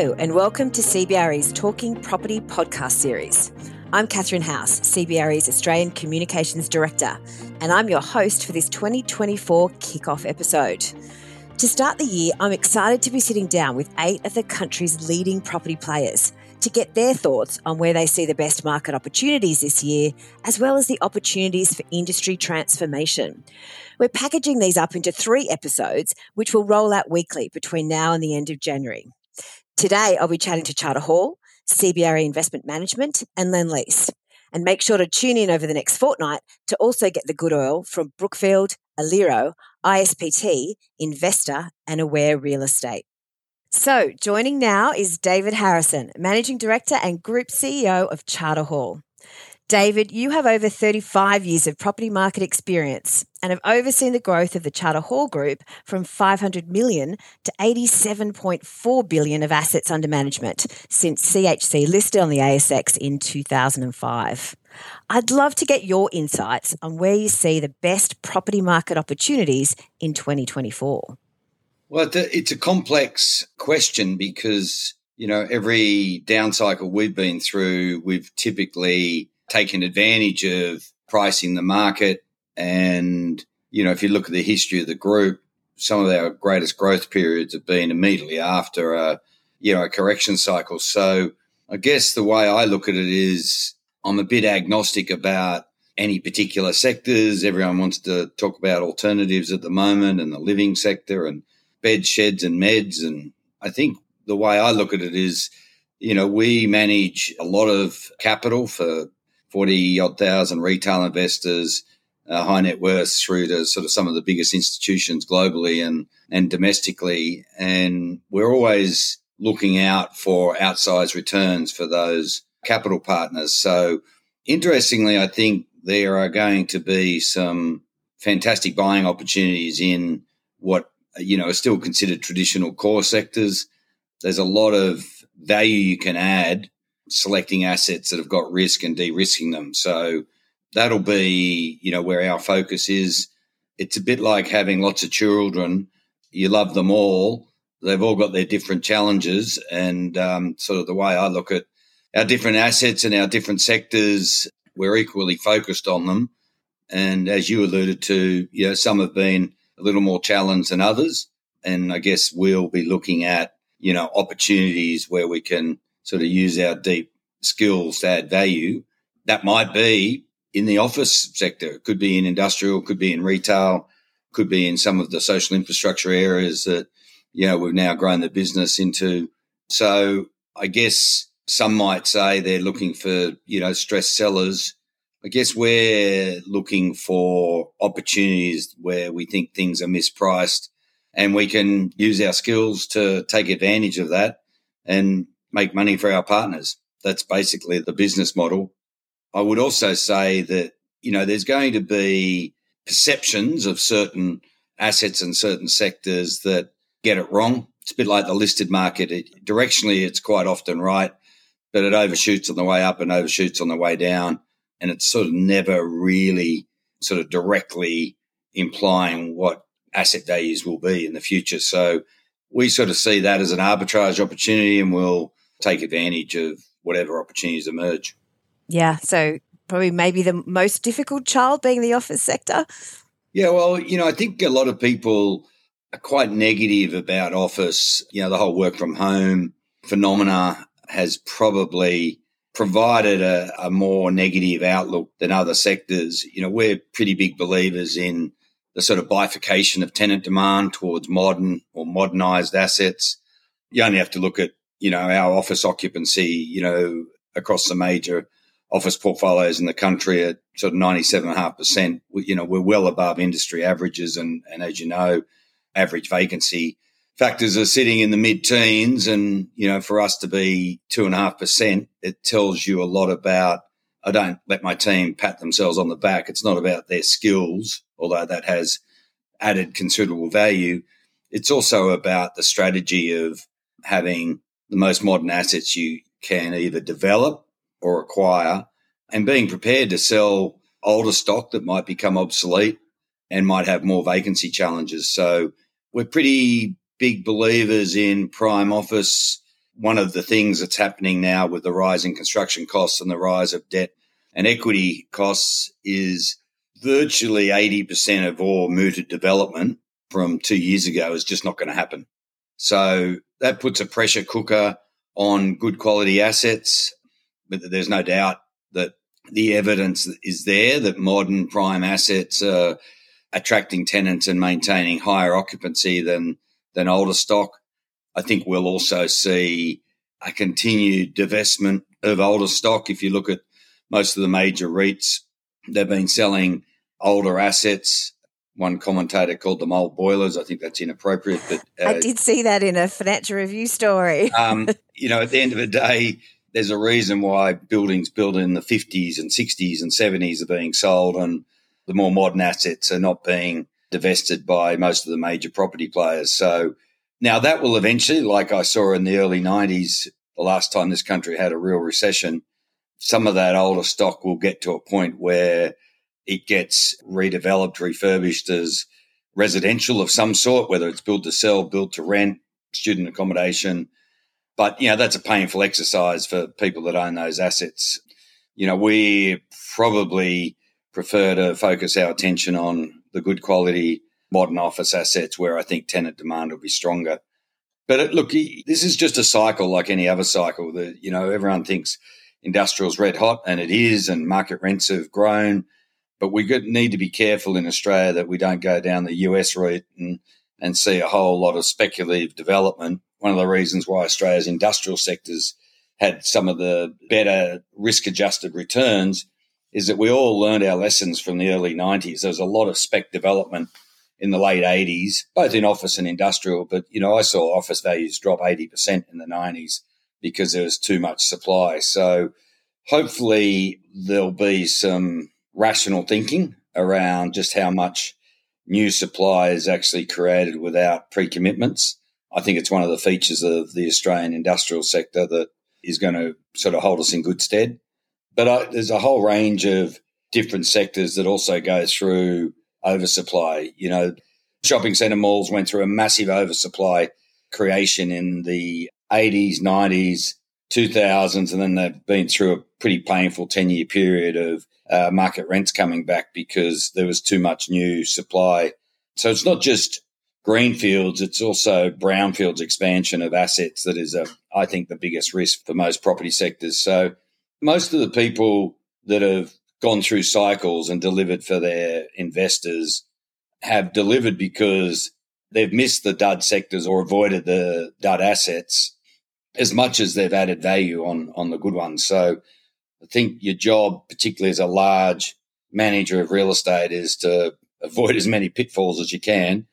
Hello, and welcome to CBRE's Talking Property podcast series. I'm Catherine House, CBRE's Australian Communications Director, and I'm your host for this 2024 kickoff episode. To start the year, I'm excited to be sitting down with eight of the country's leading property players to get their thoughts on where they see the best market opportunities this year, as well as the opportunities for industry transformation. We're packaging these up into three episodes, which will roll out weekly between now and the end of January. Today, I'll be chatting to Charter Hall, CBRE Investment Management, and Lendlease. And make sure to tune in over the next fortnight to also get the good oil from Brookfield, Aliro, ISPT, Investa, and Aware Real Estate. So, joining now is David Harrison, Managing Director and Group CEO of Charter Hall. David, you have over 35 years of property market experience and have overseen the growth of the Charter Hall Group from 500 million to 87.4 billion of assets under management since CHC listed on the ASX in 2005. I'd love to get your insights on where you see the best property market opportunities in 2024. Well, it's a complex question because, you know, every down cycle we've been through, we've typically taken advantage of pricing the market. And, you know, if you look at the history of the group, some of our greatest growth periods have been immediately after a, you know, a correction cycle. So I guess the way I look at it is I'm a bit agnostic about any particular sectors. Everyone wants to talk about alternatives at the moment and the living sector and beds, sheds and meds. And I think the way I look at it is, you know, we manage a lot of capital for 40 odd thousand retail investors, uh, high net worth through to sort of some of the biggest institutions globally and, and domestically. And we're always looking out for outsized returns for those capital partners. So interestingly, I think there are going to be some fantastic buying opportunities in what, you know, are still considered traditional core sectors. There's a lot of value you can add selecting assets that have got risk and de-risking them. So that'll be, you know, where our focus is. It's a bit like having lots of children. You love them all. They've all got their different challenges. And um, sort of the way I look at our different assets and our different sectors, we're equally focused on them. And as you alluded to, you know, some have been a little more challenged than others. And I guess we'll be looking at, you know, opportunities where we can sort of use our deep skills to add value. That might be in the office sector, it could be in industrial, could be in retail, could be in some of the social infrastructure areas that, you know, we've now grown the business into. So I guess some might say they're looking for, you know, stressed sellers. I guess we're looking for opportunities where we think things are mispriced and we can use our skills to take advantage of that and make money for our partners. That's basically the business model. I would also say that, you know, there's going to be perceptions of certain assets and certain sectors that get it wrong. It's a bit like the listed market. It, directionally, it's quite often right, but it overshoots on the way up and overshoots on the way down. And it's sort of never really sort of directly implying what asset values will be in the future. So we sort of see that as an arbitrage opportunity and we'll take advantage of whatever opportunities emerge. Yeah. So probably maybe the most difficult child being the office sector. Yeah. Well, you know, I think a lot of people are quite negative about office. You know, the whole work from home phenomena has probably provided a, a more negative outlook than other sectors. You know, we're pretty big believers in the sort of bifurcation of tenant demand towards modern or modernized assets. You only have to look at you know, our office occupancy, you know, across the major office portfolios in the country at sort of 97.5%. You know, we're well above industry averages. And, and as you know, average vacancy factors are sitting in the mid teens. And, you know, for us to be two and a half percent, it tells you a lot about, I don't let my team pat themselves on the back. It's not about their skills, although that has added considerable value. It's also about the strategy of having the most modern assets you can either develop or acquire and being prepared to sell older stock that might become obsolete and might have more vacancy challenges. So we're pretty big believers in prime office one of the things that's happening now with the rise in construction costs and the rise of debt and equity costs is virtually 80% of all mooted development from two years ago is just not going to happen. So that puts a pressure cooker on good quality assets. But there's no doubt that the evidence is there that modern prime assets are attracting tenants and maintaining higher occupancy than, than older stock. I think we'll also see a continued divestment of older stock. If you look at most of the major REITs, they've been selling older assets. One commentator called them old boilers. I think that's inappropriate, but uh, I did see that in a financial review story. um, you know, at the end of the day, there's a reason why buildings built in the 50s and 60s and 70s are being sold, and the more modern assets are not being divested by most of the major property players. So now that will eventually, like I saw in the early 90s, the last time this country had a real recession, some of that older stock will get to a point where it gets redeveloped, refurbished as residential of some sort, whether it's built to sell, built to rent, student accommodation. But, you know, that's a painful exercise for people that own those assets. You know, we probably prefer to focus our attention on the good quality modern office assets where I think tenant demand will be stronger. But it, look, this is just a cycle like any other cycle. That you know, everyone thinks industrial's red hot, and it is, and market rents have grown. But we need to be careful in Australia that we don't go down the US route and, and see a whole lot of speculative development. One of the reasons why Australia's industrial sectors had some of the better risk adjusted returns is that we all learned our lessons from the early 90s. There was a lot of spec development in the late 80s, both in office and industrial. But, you know, I saw office values drop 80% in the 90s because there was too much supply. So hopefully there'll be some rational thinking around just how much new supply is actually created without pre commitments. I think it's one of the features of the Australian industrial sector that is going to sort of hold us in good stead. But I, there's a whole range of different sectors that also go through oversupply. You know, shopping centre malls went through a massive oversupply creation in the 80s, 90s, 2000s, and then they've been through a pretty painful 10 year period of uh, market rents coming back because there was too much new supply. So it's not just greenfields, it's also brownfields expansion of assets that is, a, I think, the biggest risk for most property sectors. So most of the people that have gone through cycles and delivered for their investors have delivered because they've missed the dud sectors or avoided the dud assets as much as they've added value on on the good ones. So I think your job, particularly as a large manager of real estate, is to avoid as many pitfalls as you can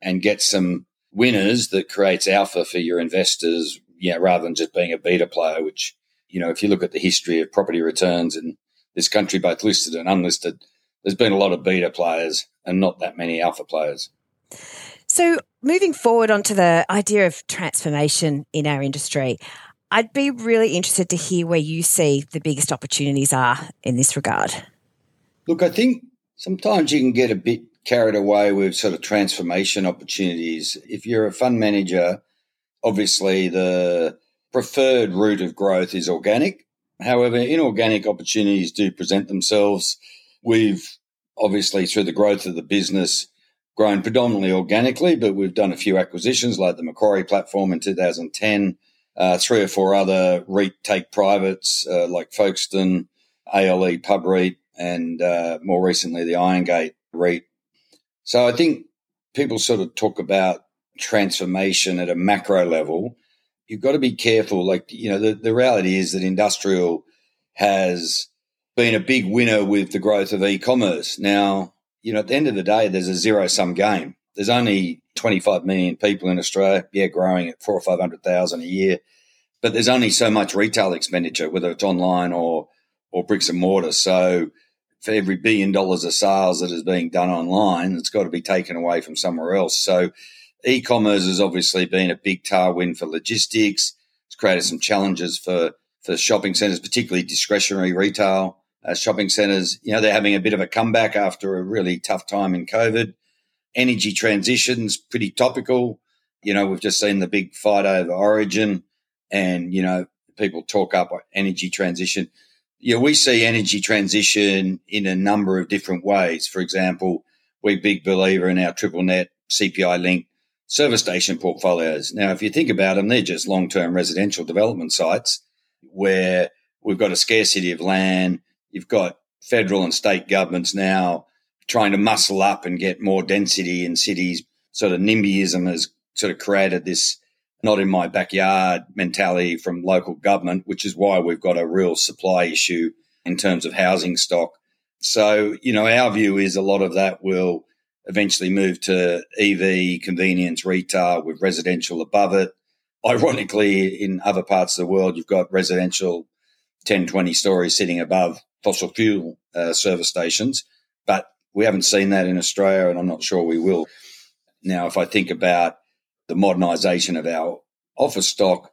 and get some winners that creates alpha for your investors, yeah, rather than just being a beta player, which, you know, if you look at the history of property returns in this country, both listed and unlisted, there's been a lot of beta players and not that many alpha players. So, moving forward onto the idea of transformation in our industry, I'd be really interested to hear where you see the biggest opportunities are in this regard. Look, I think sometimes you can get a bit carried away with sort of transformation opportunities. If you're a fund manager, obviously the preferred route of growth is organic. However, inorganic opportunities do present themselves. We've obviously, through the growth of the business, grown predominantly organically, but we've done a few acquisitions like the Macquarie platform in 2010, uh, three or four other REIT take privates uh, like Folkestone, ALE Pub REIT, and uh, more recently the Irongate REIT. So I think people sort of talk about transformation at a macro level. You've got to be careful. Like, you know, the, the reality is that industrial has been a big winner with the growth of e-commerce. Now, you know, at the end of the day, there's a zero sum game. There's only 25 million people in Australia, yeah, growing at four or 500,000 a year. But there's only so much retail expenditure, whether it's online or, or bricks and mortar. So for every billion dollars of sales that is being done online, it's got to be taken away from somewhere else. So e-commerce has obviously been a big tailwind for logistics. It's created some challenges for, for shopping centres, particularly discretionary retail uh, shopping centres. You know, they're having a bit of a comeback after a really tough time in COVID. Energy transitions, pretty topical. You know, we've just seen the big fight over Origin. and, you know, people talk up energy transition. Yeah, we see energy transition in a number of different ways. For example, we're big believer in our triple net CPI linked service station portfolios. Now, if you think about them, they're just long term residential development sites where we've got a scarcity of land. You've got federal and state governments now trying to muscle up and get more density in cities. Sort of NIMBYism has sort of created this not in my backyard mentality from local government, which is why we've got a real supply issue in terms of housing stock. So, you know, our view is a lot of that will eventually move to EV, convenience, retail with residential above it. Ironically, in other parts of the world, you've got residential 10, 20 stories sitting above fossil fuel uh, service stations. But we haven't seen that in Australia, and I'm not sure we will. Now, if I think about the modernisation of our office stock,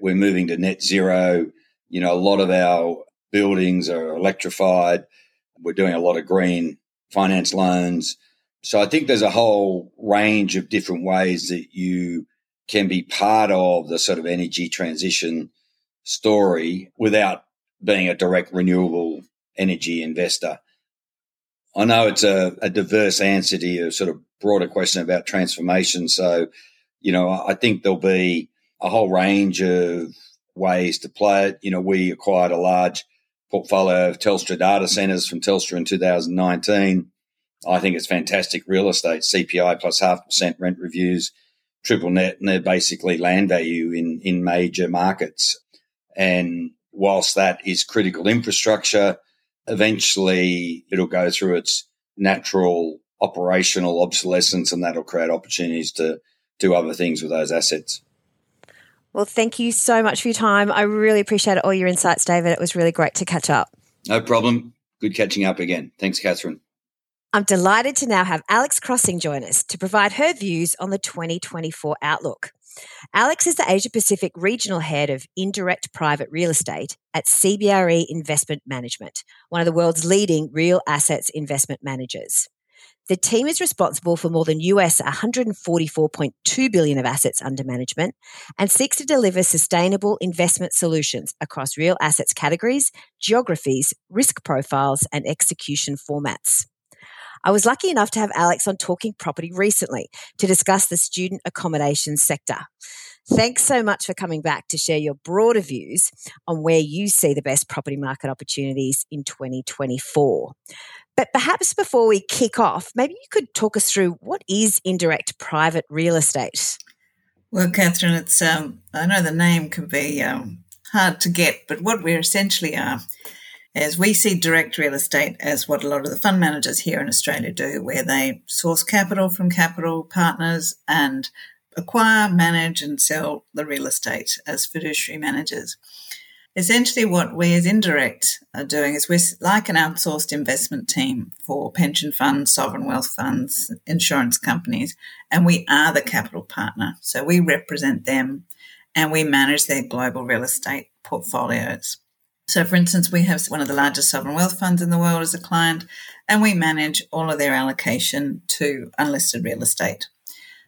we're moving to net zero. You know, a lot of our buildings are electrified. We're doing a lot of green finance loans. So I think there's a whole range of different ways that you can be part of the sort of energy transition story without being a direct renewable energy investor. I know it's a, a diverse answer to your sort of broader question about transformation. So, you know, I think there'll be a whole range of ways to play it. You know, we acquired a large portfolio of Telstra data centers from Telstra in 2019. I think it's fantastic real estate, CPI plus half percent rent reviews, triple net, and they're basically land value in, in major markets. And whilst that is critical infrastructure, eventually it'll go through its natural operational obsolescence and that'll create opportunities to do other things with those assets. Well, thank you so much for your time. I really appreciate all your insights, David. It was really great to catch up. No problem. Good catching up again. Thanks, Catherine. I'm delighted to now have Alex Crossing join us to provide her views on the 2024 outlook. Alex is the Asia Pacific Regional Head of Indirect Private Real Estate at CBRE Investment Management, one of the world's leading real assets investment managers. The team is responsible for more than US 144.2 billion of assets under management and seeks to deliver sustainable investment solutions across real assets categories, geographies, risk profiles, and execution formats. I was lucky enough to have Alex on Talking Property recently to discuss the student accommodation sector. Thanks so much for coming back to share your broader views on where you see the best property market opportunities in 2024. But perhaps before we kick off, maybe you could talk us through what is indirect private real estate? Well, Catherine, it's um, I know the name can be um, hard to get, but what we essentially are as we see direct real estate as what a lot of the fund managers here in Australia do, where they source capital from capital partners and acquire, manage, and sell the real estate as fiduciary managers. Essentially, what we as indirect are doing is we're like an outsourced investment team for pension funds, sovereign wealth funds, insurance companies, and we are the capital partner. So we represent them and we manage their global real estate portfolios. So, for instance, we have one of the largest sovereign wealth funds in the world as a client, and we manage all of their allocation to unlisted real estate.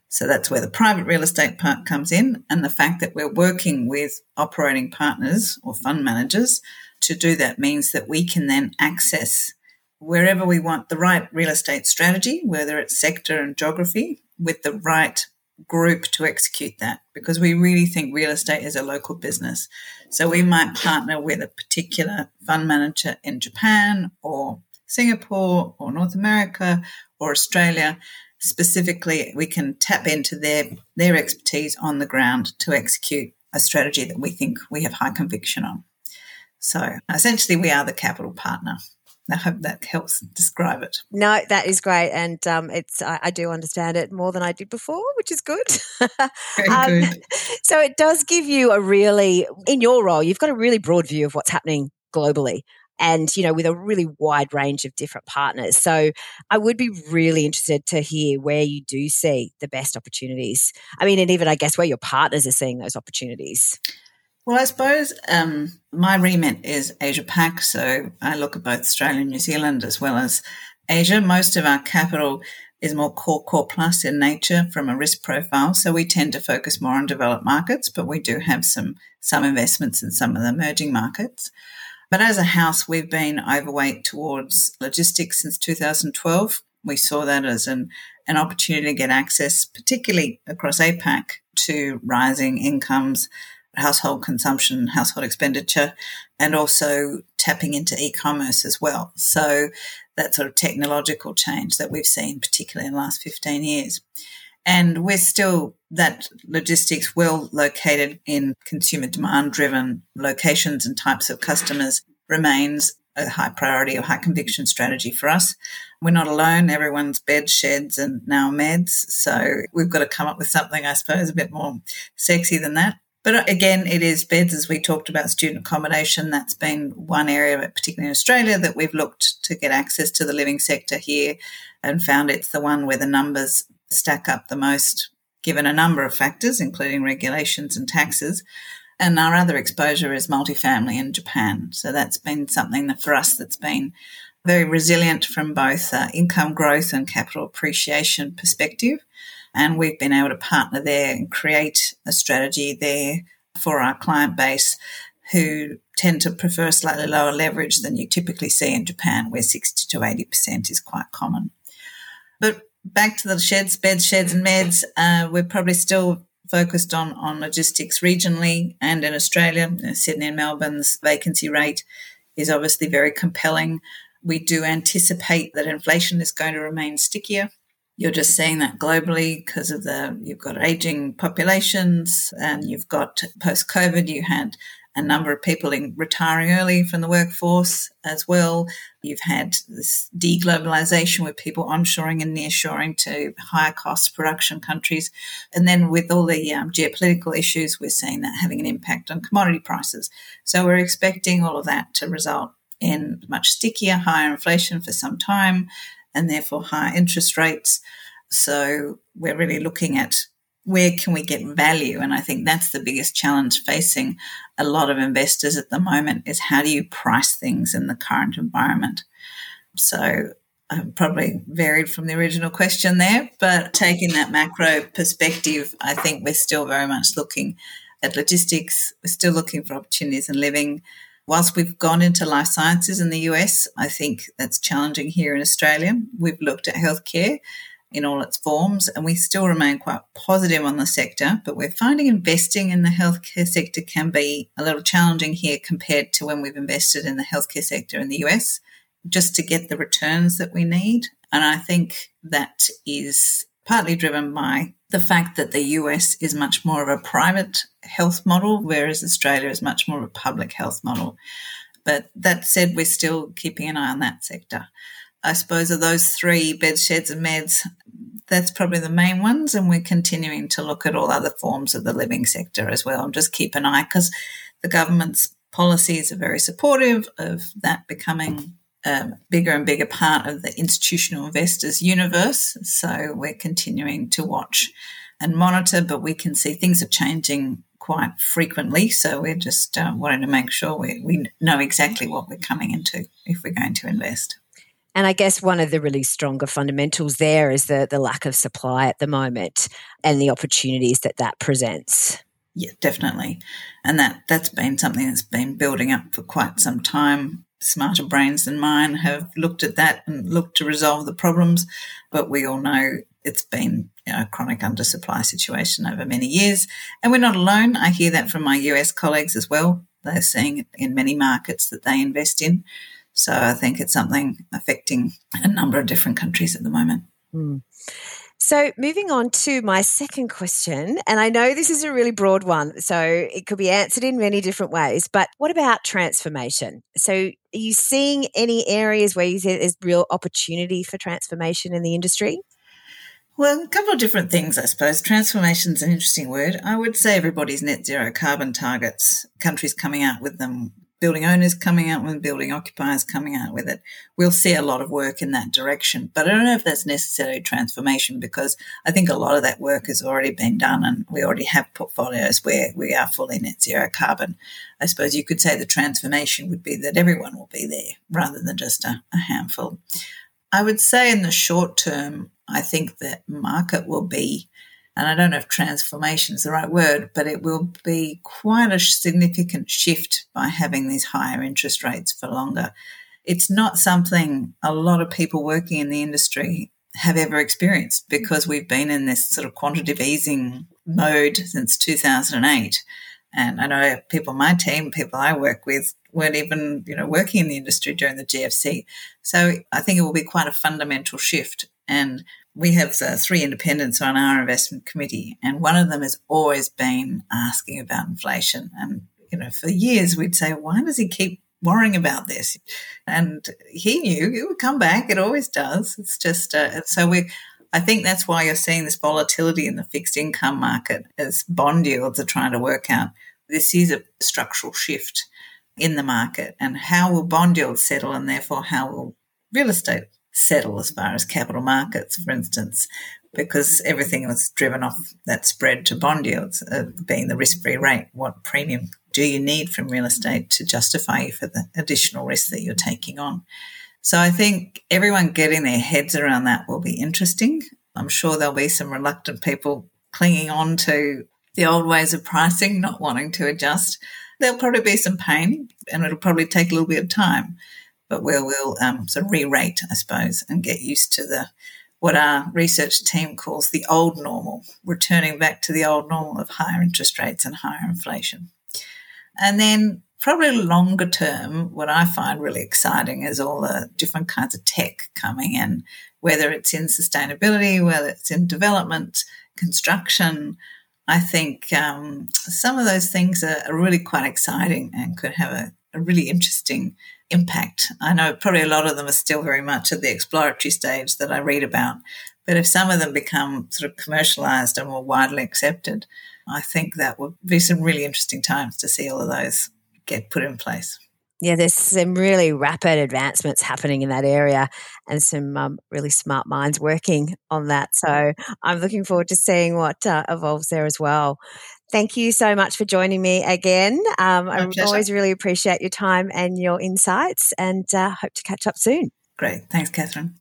So that's where the private real estate part comes in, and the fact that we're working with operating partners or fund managers to do that means that we can then access wherever we want the right real estate strategy, whether it's sector and geography, with the right group to execute that because we really think real estate is a local business. So we might partner with a particular fund manager in Japan or Singapore or North America or Australia. Specifically, we can tap into their, their expertise on the ground to execute a strategy that we think we have high conviction on. So essentially, we are the capital partner. I hope that helps describe it. No, that is great, and um, it's I, I, do understand it more than I did before, which is good. Very um, good. So it does give you a really, in your role, you've got a really broad view of what's happening globally, and you know with a really wide range of different partners. So I would be really interested to hear where you do see the best opportunities. I mean, and even I guess where your partners are seeing those opportunities. Well, I suppose um, my remit is Asia Pac, so I look at both Australia and New Zealand as well as Asia. Most of our capital is more core core plus in nature from a risk profile, so we tend to focus more on developed markets, but we do have some some investments in some of the emerging markets. But as a house, we've been overweight towards logistics since 2012. We saw that as an, an opportunity to get access, particularly across APAC, to rising incomes, household consumption, household expenditure, and also tapping into e-commerce as well. So that sort of technological change that we've seen, particularly in the last 15 years. And we're still that logistics well located in consumer demand driven locations and types of customers remains a high priority or high conviction strategy for us. We're not alone. Everyone's bed, sheds, and now meds. So we've got to come up with something, I suppose, a bit more sexy than that. But uh, again, it is beds, as we talked about student accommodation. That's been one area, particularly in Australia, that we've looked to get access to the living sector here and found it's the one where the numbers stack up the most, given a number of factors, including regulations and taxes. And our other exposure is multifamily in Japan. So that's been something that for us that's been very resilient from both uh, income growth and capital appreciation perspective. And we've been able to partner there and create a strategy there for our client base who tend to prefer slightly lower leverage than you typically see in Japan, where 60 to 80% is quite common. But back to the sheds, beds, sheds, and meds. Uh, we're probably still focused on, on logistics regionally and in Australia. Sydney and Melbourne's vacancy rate is obviously very compelling. We do anticipate that inflation is going to remain stickier. You're just seeing that globally because of the you've got aging populations and you've got post COVID you had a number of people in retiring early from the workforce as well. You've had this deglobalization with people onshoring and nearshoring to higher cost production countries. And then with all the um, geopolitical issues, we're seeing that having an impact on commodity prices. So we're expecting all of that to result in much stickier, higher inflation for some time and therefore higher interest rates. So we're really looking at where can we get value? And I think that's the biggest challenge facing a lot of investors at the moment is how do you price things in the current environment? So I'm probably varied from the original question there, but taking that macro perspective, I think we're still very much looking at logistics. We're still looking for opportunities in living. Whilst we've gone into life sciences in the US, I think that's challenging here in Australia. We've looked at healthcare in all its forms, and we still remain quite positive on the sector. But we're finding investing in the healthcare sector can be a little challenging here compared to when we've invested in the healthcare sector in the US, just to get the returns that we need. And I think that is partly driven by the fact that the US is much more of a private health model, whereas Australia is much more of a public health model. But that said, we're still keeping an eye on that sector. I suppose of those three beds, sheds, and meds, that's probably the main ones. And we're continuing to look at all other forms of the living sector as well and just keep an eye because the government's policies are very supportive of that becoming a bigger and bigger part of the institutional investors universe. So we're continuing to watch and monitor, but we can see things are changing quite frequently. So we're just uh, wanting to make sure we, we know exactly what we're coming into if we're going to invest. And I guess one of the really stronger fundamentals there is the, the lack of supply at the moment and the opportunities that that presents. Yeah, definitely. And that, that's been something that's been building up for quite some time. Smarter brains than mine have looked at that and looked to resolve the problems. But we all know it's been you know, a chronic undersupply situation over many years. And we're not alone. I hear that from my US colleagues as well. They're seeing it in many markets that they invest in. So I think it's something affecting a number of different countries at the moment. Mm. So, moving on to my second question, and I know this is a really broad one, so it could be answered in many different ways, but what about transformation? So, are you seeing any areas where you think there's real opportunity for transformation in the industry? Well, a couple of different things, I suppose. Transformation is an interesting word. I would say everybody's net zero carbon targets, countries coming out with them building owners coming out with building occupiers coming out with it. We'll see a lot of work in that direction. But I don't know if that's necessarily transformation because I think a lot of that work has already been done and we already have portfolios where we are fully net zero carbon. I suppose you could say the transformation would be that everyone will be there rather than just a, a handful. I would say in the short term, I think that market will be and I don't know if transformation is the right word, but it will be quite a significant shift by having these higher interest rates for longer. It's not something a lot of people working in the industry have ever experienced because we've been in this sort of quantitative easing mode since 2008. And I know people on my team, people I work with, weren't even, you know, working in the industry during the GFC. So I think it will be quite a fundamental shift. And we have uh, three independents on our investment committee, and one of them has always been asking about inflation. And, you know, for years we'd say, why does he keep worrying about this? And he knew it would come back. It always does. It's just, uh, so we, I think that's why you're seeing this volatility in the fixed income market as bond yields are trying to work out. This is a structural shift in the market. And how will bond yields settle? And therefore, how will real estate settle as far as capital markets, for instance, because everything was driven off that spread to bond yields, uh, being the risk free rate. What premium do you need from real estate to justify you for the additional risk that you're taking on? So I think everyone getting their heads around that will be interesting. I'm sure there'll be some reluctant people clinging on to the old ways of pricing, not wanting to adjust. There'll probably be some pain and it'll probably take a little bit of time but we'll, we'll um, sort of re-rate, I suppose, and get used to the what our research team calls the old normal, returning back to the old normal of higher interest rates and higher inflation. And then probably longer term, what I find really exciting is all the different kinds of tech coming in, whether it's in sustainability, whether it's in development, construction. I think um, some of those things are, are, really quite exciting and could have a, a really interesting impact. I know probably a lot of them are still very much at the exploratory stage that I read about, but if some of them become sort of commercialized and more widely accepted, I think that would be some really interesting times to see all of those get put in place. Yeah, there's some really rapid advancements happening in that area and some um, really smart minds working on that. So I'm looking forward to seeing what uh, evolves there as well. Thank you so much for joining me again. Um, I always really appreciate your time and your insights and uh, hope to catch up soon. Great. Thanks, Catherine.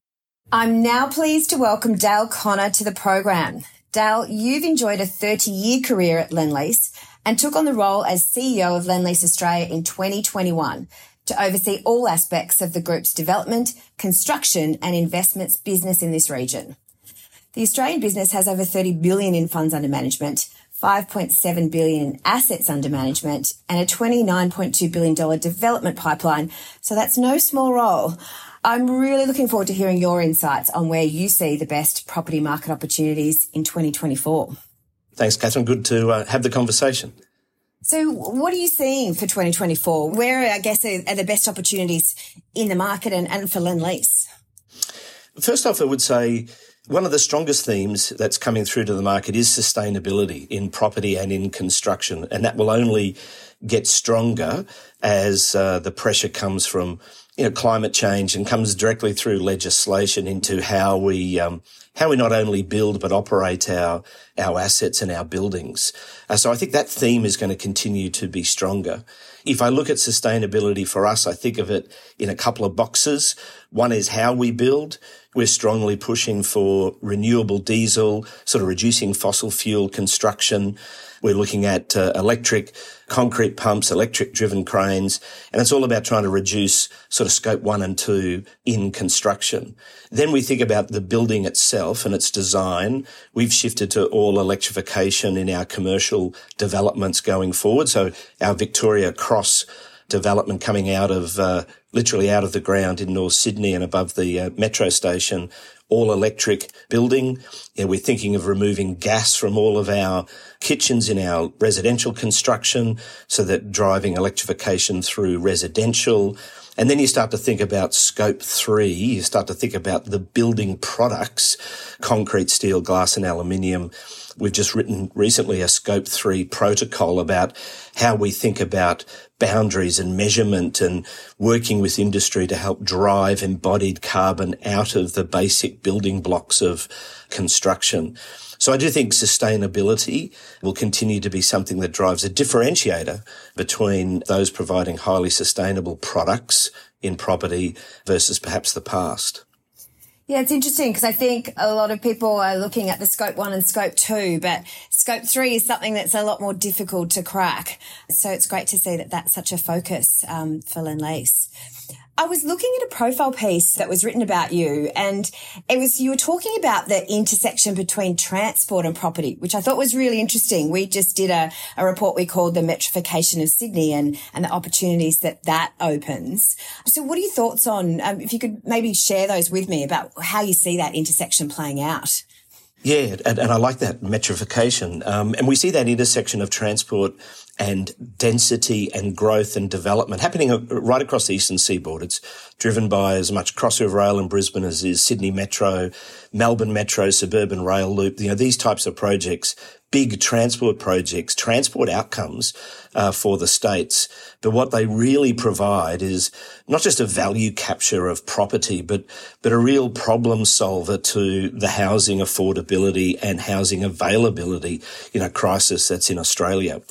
I'm now pleased to welcome Dale Connor to the program. Dale, you've enjoyed a 30 year career at Lendlease and took on the role as CEO of Lendlease Australia in 2021 to oversee all aspects of the group's development, construction and investments business in this region. The Australian business has over 30 billion in funds under management, 5.7 billion in assets under management and a 29.2 billion dollar development pipeline. So that's no small role. I'm really looking forward to hearing your insights on where you see the best property market opportunities in 2024. Thanks, Catherine. Good to uh, have the conversation. So, what are you seeing for 2024? Where, I guess, are, are the best opportunities in the market and, and for Lendlease? First off, I would say one of the strongest themes that's coming through to the market is sustainability in property and in construction. And that will only get stronger as uh, the pressure comes from you know, climate change and comes directly through legislation into how we um, how we not only build but operate our our assets and our buildings. Uh, so I think that theme is going to continue to be stronger. If I look at sustainability for us, I think of it in a couple of boxes. One is how we build. We're strongly pushing for renewable diesel, sort of reducing fossil fuel construction. We're looking at uh, electric concrete pumps, electric driven cranes, and it's all about trying to reduce sort of scope one and two in construction. Then we think about the building itself and its design. We've shifted to all electrification in our commercial developments going forward. So our Victoria Cross development coming out of uh, literally out of the ground in North Sydney and above the uh, metro station, all electric building. We're thinking of removing gas from all of our kitchens in our residential construction so that driving electrification through residential. And then you start to think about scope three. You start to think about the building products, concrete, steel, glass and aluminium We've just written recently a scope three protocol about how we think about boundaries and measurement and working with industry to help drive embodied carbon out of the basic building blocks of construction. So I do think sustainability will continue to be something that drives a differentiator between those providing highly sustainable products in property versus perhaps the past. Yeah, it's interesting because I think a lot of people are looking at the scope one and scope two, but scope three is something that's a lot more difficult to crack. So it's great to see that that's such a focus um, for Lendlease. I was looking at a profile piece that was written about you and it was, you were talking about the intersection between transport and property, which I thought was really interesting. We just did a, a report we called the metrification of Sydney and, and the opportunities that that opens. So what are your thoughts on, um, if you could maybe share those with me about how you see that intersection playing out? Yeah, and, and I like that metrification. Um, and we see that intersection of transport and density and growth and development happening right across the eastern seaboard. It's driven by as much Cross River Rail in Brisbane as is Sydney Metro, Melbourne Metro, suburban rail loop. You know, these types of projects, big transport projects, transport outcomes uh, for the states. But what they really provide is not just a value capture of property, but but a real problem solver to the housing affordability and housing availability, you know, crisis that's in Australia.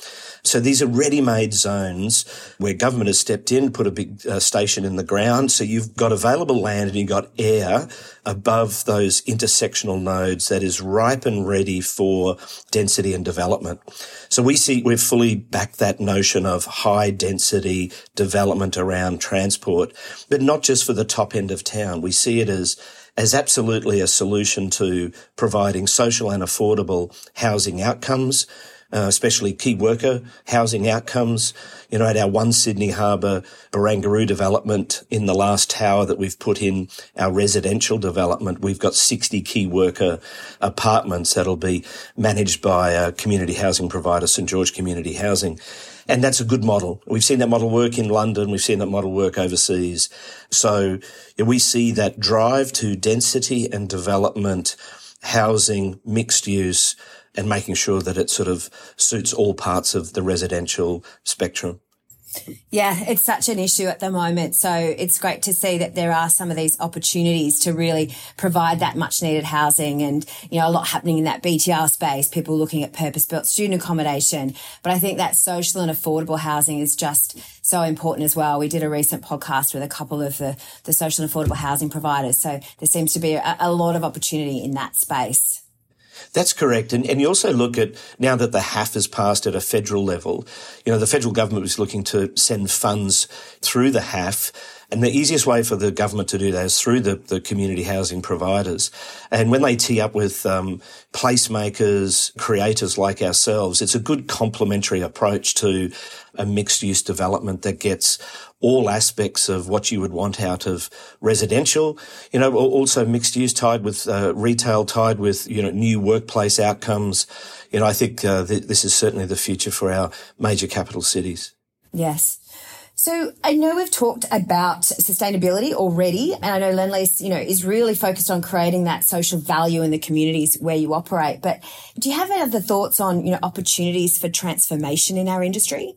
So these are ready-made zones where government has stepped in, put a big uh, station in the ground. So you've got available land and you've got air above those intersectional nodes that is ripe and ready for density and development. So we see, we've fully backed that notion of high density development around transport, but not just for the top end of town. We see it as as absolutely a solution to providing social and affordable housing outcomes, uh, especially key worker housing outcomes. You know, at our One Sydney Harbour Barangaroo development in the last tower that we've put in our residential development, we've got 60 key worker apartments that'll be managed by a community housing provider, St George Community Housing. And that's a good model. We've seen that model work in London. We've seen that model work overseas. So we see that drive to density and development, housing, mixed use, and making sure that it sort of suits all parts of the residential spectrum. Yeah, it's such an issue at the moment. So it's great to see that there are some of these opportunities to really provide that much needed housing and, you know, a lot happening in that BTR space, people looking at purpose built student accommodation. But I think that social and affordable housing is just so important as well. We did a recent podcast with a couple of the, the social and affordable housing providers. So there seems to be a, a lot of opportunity in that space. That's correct. And, and you also look at now that the HAF has passed at a federal level, you know, the federal government was looking to send funds through the HAF and the easiest way for the government to do that is through the, the community housing providers. And when they tee up with um, placemakers, creators like ourselves, it's a good complementary approach to a mixed use development that gets all aspects of what you would want out of residential, you know, also mixed use tied with uh, retail, tied with, you know, new workplace outcomes. You know, I think uh, th- this is certainly the future for our major capital cities. Yes. So I know we've talked about sustainability already, and I know Lendlease, you know, is really focused on creating that social value in the communities where you operate. But do you have any other thoughts on, you know, opportunities for transformation in our industry?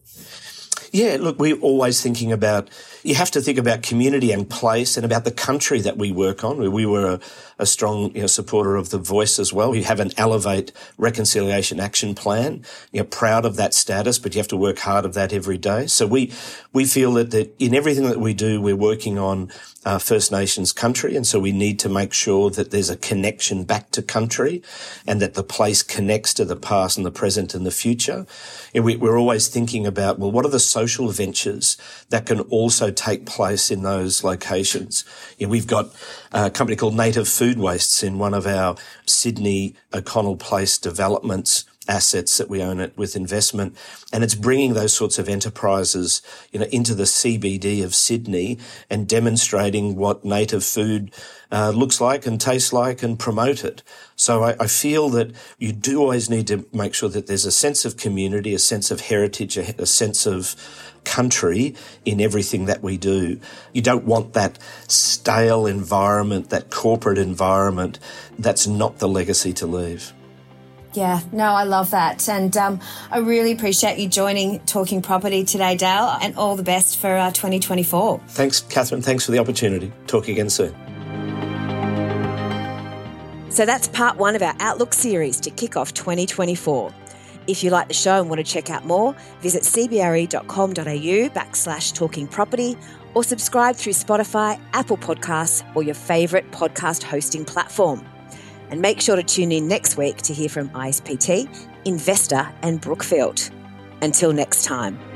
Yeah, look, we're always thinking about, you have to think about community and place and about the country that we work on. We were a, a strong you know, supporter of the voice as well. We have an Elevate Reconciliation Action Plan. You're proud of that status, but you have to work hard of that every day. So we, we feel that, that in everything that we do, we're working on uh, First Nations country. And so we need to make sure that there's a connection back to country and that the place connects to the past and the present and the future. And we, we're always thinking about, well, what are the social ventures that can also take place in those locations? You know, we've got a company called Native Food Wastes in one of our Sydney O'Connell Place developments assets that we own it with investment. And it's bringing those sorts of enterprises, you know, into the CBD of Sydney and demonstrating what native food uh, looks like and tastes like and promote it. So I, I, feel that you do always need to make sure that there's a sense of community, a sense of heritage, a, a sense of country in everything that we do. You don't want that stale environment, that corporate environment. That's not the legacy to leave. Yeah, no, I love that. And um, I really appreciate you joining Talking Property today, Dale, and all the best for uh, 2024. Thanks, Catherine. Thanks for the opportunity. Talk again soon. So that's part one of our Outlook series to kick off 2024. If you like the show and want to check out more, visit cbre.com.au backslash talking property or subscribe through Spotify, Apple Podcasts, or your favourite podcast hosting platform. And make sure to tune in next week to hear from ISPT, Investa, and Brookfield. Until next time.